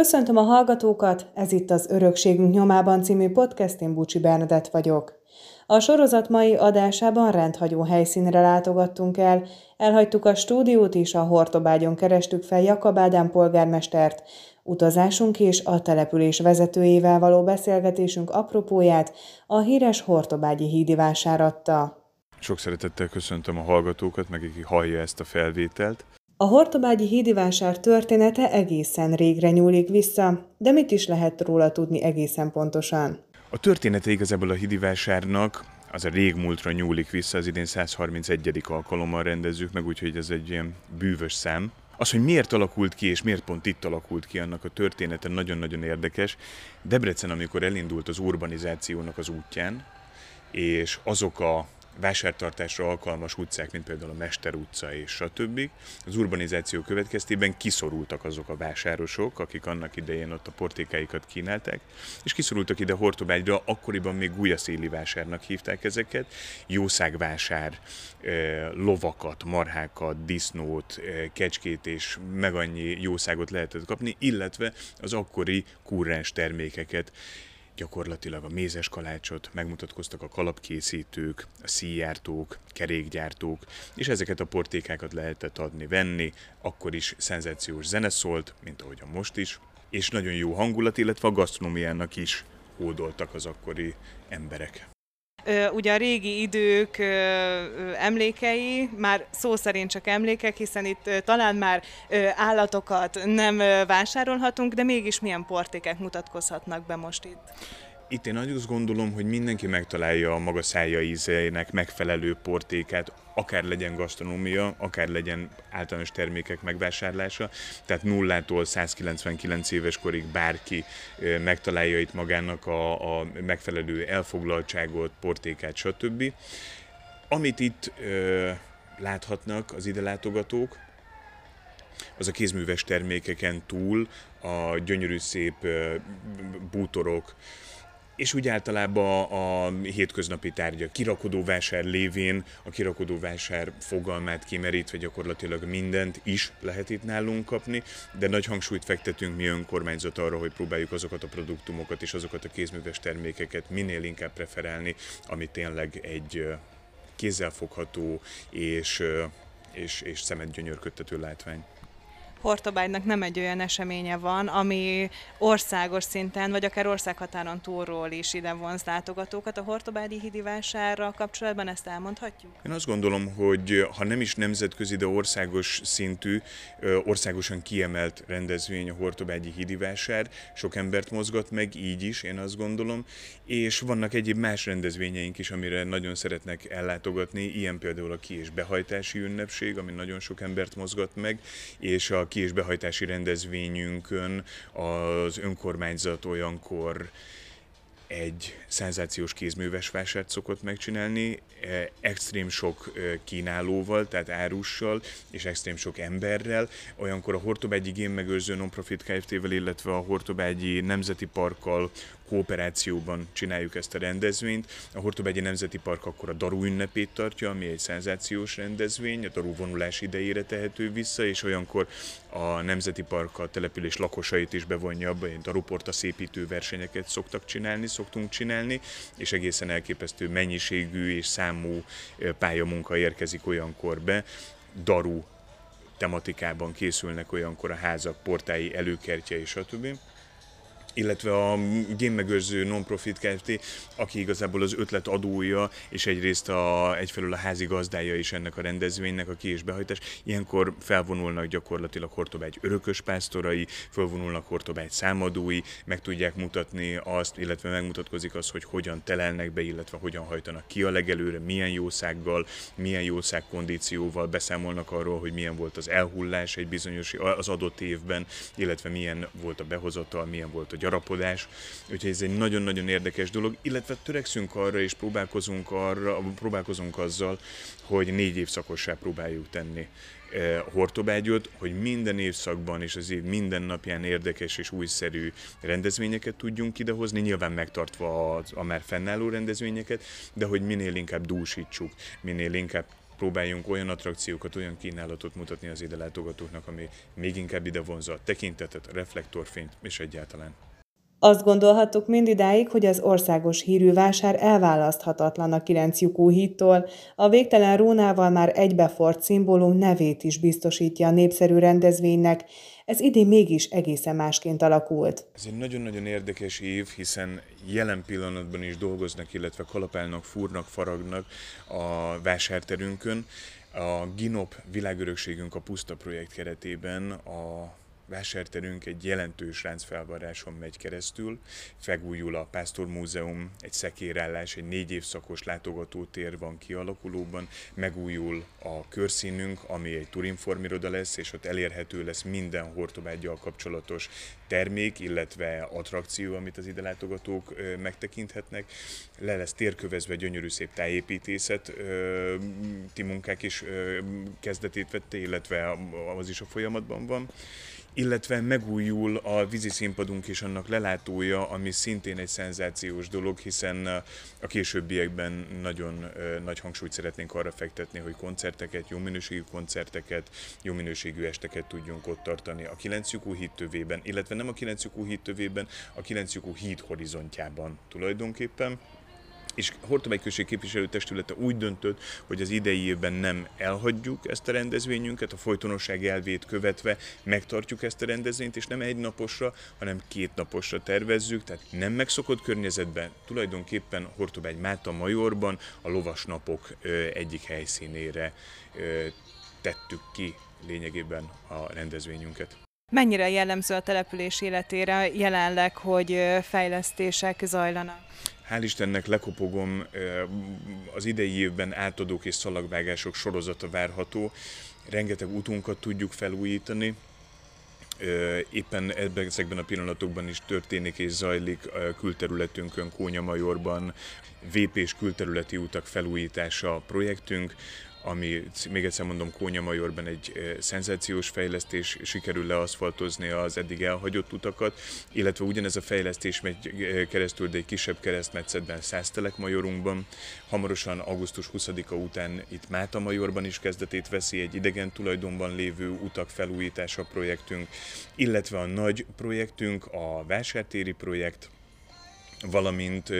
Köszöntöm a hallgatókat, ez itt az Örökségünk nyomában című podcast, én Bucsi Bernadett vagyok. A sorozat mai adásában rendhagyó helyszínre látogattunk el, elhagytuk a stúdiót és a Hortobágyon kerestük fel Jakab Ádám polgármestert, utazásunk és a település vezetőjével való beszélgetésünk apropóját a híres Hortobágyi hídi vásár adta. Sok szeretettel köszöntöm a hallgatókat, meg aki hallja ezt a felvételt. A Hortobágyi hídivásár története egészen régre nyúlik vissza, de mit is lehet róla tudni egészen pontosan? A története igazából a hídivásárnak az a régmúltra nyúlik vissza, az idén 131. alkalommal rendezzük meg, úgyhogy ez egy ilyen bűvös szám. Az, hogy miért alakult ki, és miért pont itt alakult ki, annak a története nagyon-nagyon érdekes. Debrecen, amikor elindult az urbanizációnak az útján, és azok a vásártartásra alkalmas utcák, mint például a Mester utca és stb. Az urbanizáció következtében kiszorultak azok a vásárosok, akik annak idején ott a portékáikat kínálták, és kiszorultak ide Hortobágyra, akkoriban még Gulyaszéli vásárnak hívták ezeket, jószágvásár, lovakat, marhákat, disznót, kecskét és meg annyi jószágot lehetett kapni, illetve az akkori kurrens termékeket gyakorlatilag a mézes kalácsot, megmutatkoztak a kalapkészítők, a szíjártók, kerékgyártók, és ezeket a portékákat lehetett adni, venni, akkor is szenzációs zene szólt, mint ahogyan most is, és nagyon jó hangulat, illetve a gasztronómiának is hódoltak az akkori emberek. Ugye a régi idők emlékei, már szó szerint csak emlékek, hiszen itt talán már állatokat nem vásárolhatunk, de mégis milyen portékek mutatkozhatnak be most itt? Itt én azt gondolom, hogy mindenki megtalálja a maga szája ízének megfelelő portékát, akár legyen gasztronómia, akár legyen általános termékek megvásárlása, tehát nullától 199 éves korig bárki megtalálja itt magának a, a megfelelő elfoglaltságot, portékát, stb. Amit itt ö, láthatnak az ide látogatók, az a kézműves termékeken túl a gyönyörű szép bútorok, és úgy általában a hétköznapi tárgya kirakodó vásár lévén a kirakodó vásár fogalmát kimerítve gyakorlatilag mindent is lehet itt nálunk kapni, de nagy hangsúlyt fektetünk mi önkormányzat arra, hogy próbáljuk azokat a produktumokat és azokat a kézműves termékeket minél inkább preferálni, ami tényleg egy kézzelfogható és, és, és szemet gyönyörködtető látvány. Hortobágynak nem egy olyan eseménye van, ami országos szinten, vagy akár országhatáron túlról is ide vonz látogatókat. A Hortobágyi hídi vásárral kapcsolatban ezt elmondhatjuk? Én azt gondolom, hogy ha nem is nemzetközi, de országos szintű, országosan kiemelt rendezvény a Hortobágyi hídi sok embert mozgat meg, így is, én azt gondolom, és vannak egyéb más rendezvényeink is, amire nagyon szeretnek ellátogatni, ilyen például a ki- és behajtási ünnepség, ami nagyon sok embert mozgat meg, és a ki- és behajtási rendezvényünkön az önkormányzat olyankor egy szenzációs kézműves vásárt szokott megcsinálni, e, extrém sok e, kínálóval, tehát árussal, és extrém sok emberrel. Olyankor a Hortobágyi Génmegőrző Nonprofit Kft-vel, illetve a Hortobágyi Nemzeti Parkkal kooperációban csináljuk ezt a rendezvényt. A Hortobágyi Nemzeti Park akkor a Daru ünnepét tartja, ami egy szenzációs rendezvény, a Daru vonulás idejére tehető vissza, és olyankor a Nemzeti Park a település lakosait is bevonja abba, hogy Daruporta szépítő versenyeket szoktak csinálni, szoktunk csinálni, és egészen elképesztő mennyiségű és számú pályamunka érkezik olyankor be. Daru tematikában készülnek olyankor a házak, portái, előkertje és stb illetve a génmegőrző non-profit Kft., aki igazából az ötlet adója, és egyrészt a, egyfelől a házi gazdája is ennek a rendezvénynek, a ki- és behajtás. Ilyenkor felvonulnak gyakorlatilag Hortobágy örökös pásztorai, felvonulnak Hortobágy számadói, meg tudják mutatni azt, illetve megmutatkozik az, hogy hogyan telelnek be, illetve hogyan hajtanak ki a legelőre, milyen jószággal, milyen jószág kondícióval beszámolnak arról, hogy milyen volt az elhullás egy bizonyos az adott évben, illetve milyen volt a behozatal, milyen volt a gyarapodás, úgyhogy ez egy nagyon-nagyon érdekes dolog, illetve törekszünk arra és próbálkozunk, arra, próbálkozunk azzal, hogy négy évszakossá próbáljuk tenni a Hortobágyot, hogy minden évszakban és az év minden napján érdekes és újszerű rendezvényeket tudjunk idehozni, nyilván megtartva a, a már fennálló rendezvényeket, de hogy minél inkább dúsítsuk, minél inkább próbáljunk olyan attrakciókat, olyan kínálatot mutatni az ide látogatóknak, ami még inkább ide vonza a tekintetet, a reflektorfényt és egyáltalán. Azt gondolhattuk mindidáig, hogy az országos hírű vásár elválaszthatatlan a kilenc lyukú hídtól, a végtelen rónával már egybefort szimbólum nevét is biztosítja a népszerű rendezvénynek, ez idén mégis egészen másként alakult. Ez egy nagyon-nagyon érdekes év, hiszen jelen pillanatban is dolgoznak, illetve kalapálnak, fúrnak, faragnak a vásárterünkön. A GINOP világörökségünk a Puszta projekt keretében a vásárterünk egy jelentős ráncfelvaráson megy keresztül, fegújul a Pásztor Múzeum, egy szekérállás, egy négy évszakos látogatótér van kialakulóban, megújul a körszínünk, ami egy turinformiroda lesz, és ott elérhető lesz minden hortobágyjal kapcsolatos termék, illetve attrakció, amit az ide látogatók megtekinthetnek. Le lesz térkövezve gyönyörű szép tájépítészet, ti munkák is kezdetét vette, illetve az is a folyamatban van illetve megújul a vízi színpadunk és annak lelátója, ami szintén egy szenzációs dolog, hiszen a későbbiekben nagyon nagy hangsúlyt szeretnénk arra fektetni, hogy koncerteket, jó minőségű koncerteket, jó minőségű esteket tudjunk ott tartani a 9 lyukú híd tövében, illetve nem a 9 lyukú híd tövében, a 9 lyukú híd horizontjában tulajdonképpen és Hortobágy község képviselőtestülete úgy döntött, hogy az idei évben nem elhagyjuk ezt a rendezvényünket, a folytonosság elvét követve megtartjuk ezt a rendezvényt, és nem egy naposra, hanem két naposra tervezzük, tehát nem megszokott környezetben, tulajdonképpen Hortobágy Máta Majorban a lovas napok egyik helyszínére tettük ki lényegében a rendezvényünket. Mennyire jellemző a település életére jelenleg, hogy fejlesztések zajlanak? Hál' Istennek lekopogom, az idei évben átadók és szalagvágások sorozata várható, rengeteg utunkat tudjuk felújítani, éppen ebben, ezekben a pillanatokban is történik és zajlik külterületünkön, Kónyamajorban, VP és külterületi utak felújítása projektünk, ami még egyszer mondom Kónya-Majorban egy szenzációs fejlesztés, sikerül leaszfaltozni az eddig elhagyott utakat, illetve ugyanez a fejlesztés megy keresztül, de egy kisebb keresztmetszetben Szásztelek Majorunkban. Hamarosan augusztus 20-a után itt Máta Majorban is kezdetét veszi egy idegen tulajdonban lévő utak felújítása projektünk, illetve a nagy projektünk, a Vásártéri projekt, valamint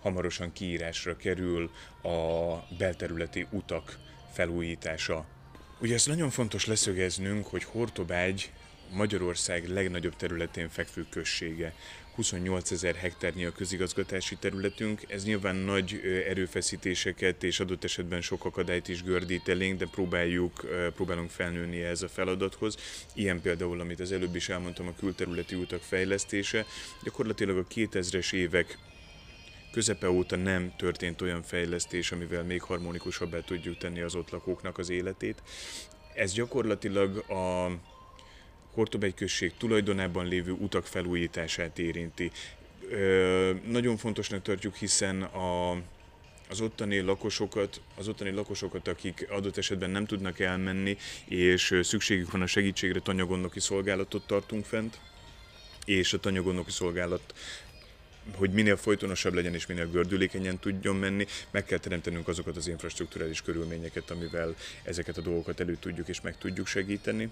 hamarosan kiírásra kerül a belterületi utak felújítása. Ugye ezt nagyon fontos leszögeznünk, hogy Hortobágy Magyarország legnagyobb területén fekvő községe. 28 ezer hektárnyi a közigazgatási területünk, ez nyilván nagy erőfeszítéseket és adott esetben sok akadályt is gördít elénk, de próbáljuk, próbálunk felnőni ez a feladathoz. Ilyen például, amit az előbb is elmondtam, a külterületi utak fejlesztése. Gyakorlatilag a 2000-es évek közepe óta nem történt olyan fejlesztés, amivel még harmonikusabbá tudjuk tenni az ott lakóknak az életét. Ez gyakorlatilag a Hortobegy község tulajdonában lévő utak felújítását érinti. Ö, nagyon fontosnak tartjuk, hiszen a, az ottani lakosokat, az ottani lakosokat, akik adott esetben nem tudnak elmenni, és szükségük van a segítségre, tanyagondoki szolgálatot tartunk fent, és a tanyagondoki szolgálat hogy minél folytonosabb legyen és minél gördülékenyen tudjon menni, meg kell teremtenünk azokat az infrastruktúrális körülményeket, amivel ezeket a dolgokat elő tudjuk és meg tudjuk segíteni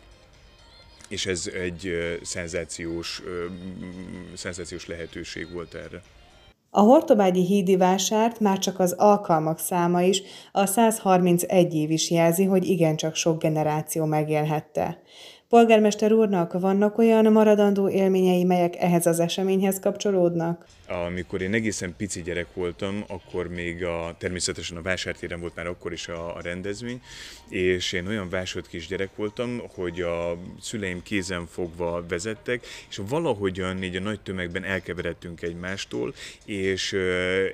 és ez egy szenzációs, szenzációs lehetőség volt erre. A Hortobágyi hídi vásárt már csak az alkalmak száma is, a 131 év is jelzi, hogy igencsak sok generáció megélhette. Polgármester úrnak vannak olyan maradandó élményei, melyek ehhez az eseményhez kapcsolódnak? Amikor én egészen pici gyerek voltam, akkor még a, természetesen a vásártéren volt már akkor is a, a rendezvény, és én olyan vásott kis gyerek voltam, hogy a szüleim kézen fogva vezettek, és valahogyan így a nagy tömegben elkeveredtünk egymástól, és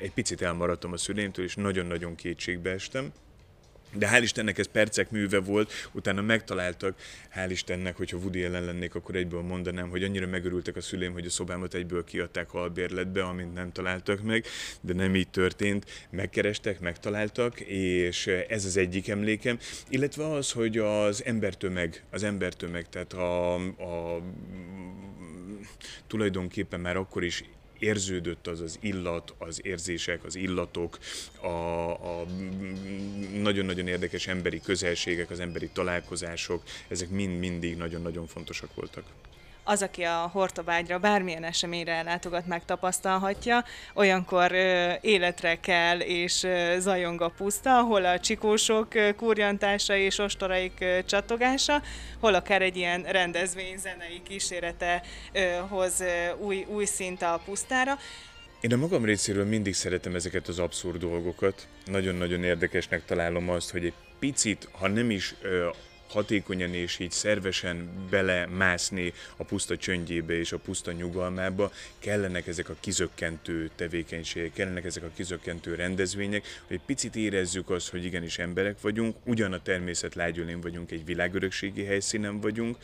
egy picit elmaradtam a szüleimtől, és nagyon-nagyon kétségbe estem. De hál' Istennek ez percek műve volt, utána megtaláltak, hál' Istennek, hogyha Woody ellen lennék, akkor egyből mondanám, hogy annyira megörültek a szüleim, hogy a szobámat egyből kiadták albérletbe, amint nem találtak meg, de nem így történt. Megkerestek, megtaláltak, és ez az egyik emlékem, illetve az, hogy az embertömeg, az embertömeg, tehát a, a tulajdonképpen már akkor is érződött az az illat, az érzések, az illatok, a, a nagyon-nagyon érdekes emberi közelségek, az emberi találkozások, ezek mind mindig nagyon-nagyon fontosak voltak az, aki a Hortobágyra bármilyen eseményre ellátogat, megtapasztalhatja, olyankor életre kell és zajong a puszta, hol a csikósok kurjantása és ostoraik csatogása, hol akár egy ilyen rendezvény zenei kísérete hoz új, új szint a pusztára. Én a magam részéről mindig szeretem ezeket az abszurd dolgokat. Nagyon-nagyon érdekesnek találom azt, hogy egy picit, ha nem is hatékonyan és így szervesen belemászni a puszta csöndjébe és a puszta nyugalmába, kellenek ezek a kizökkentő tevékenységek, kellenek ezek a kizökkentő rendezvények, hogy egy picit érezzük azt, hogy igenis emberek vagyunk, ugyan a természet lágyölén vagyunk, egy világörökségi helyszínen vagyunk,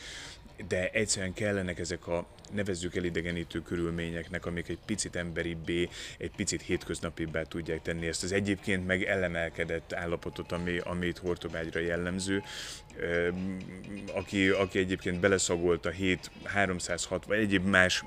de egyszerűen kellenek ezek a nevezzük el idegenítő körülményeknek, amik egy picit emberibbé, egy picit hétköznapibbá tudják tenni ezt. Az egyébként meg elemelkedett állapotot, ami, ami itt Hortobágyra jellemző. Aki, aki egyébként beleszagolt a hét 306 vagy egyéb más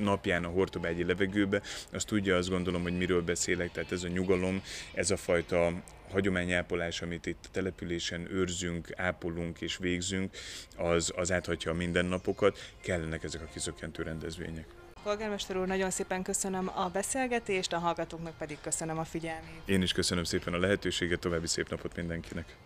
napján a hortobágyi levegőbe, azt tudja, azt gondolom, hogy miről beszélek, tehát ez a nyugalom, ez a fajta hagyományápolás, amit itt településen őrzünk, ápolunk és végzünk, az, az áthatja a mindennapokat, kellenek ezek a kizökkentő rendezvények. Polgármester úr, nagyon szépen köszönöm a beszélgetést, a hallgatóknak pedig köszönöm a figyelmét. Én is köszönöm szépen a lehetőséget, további szép napot mindenkinek.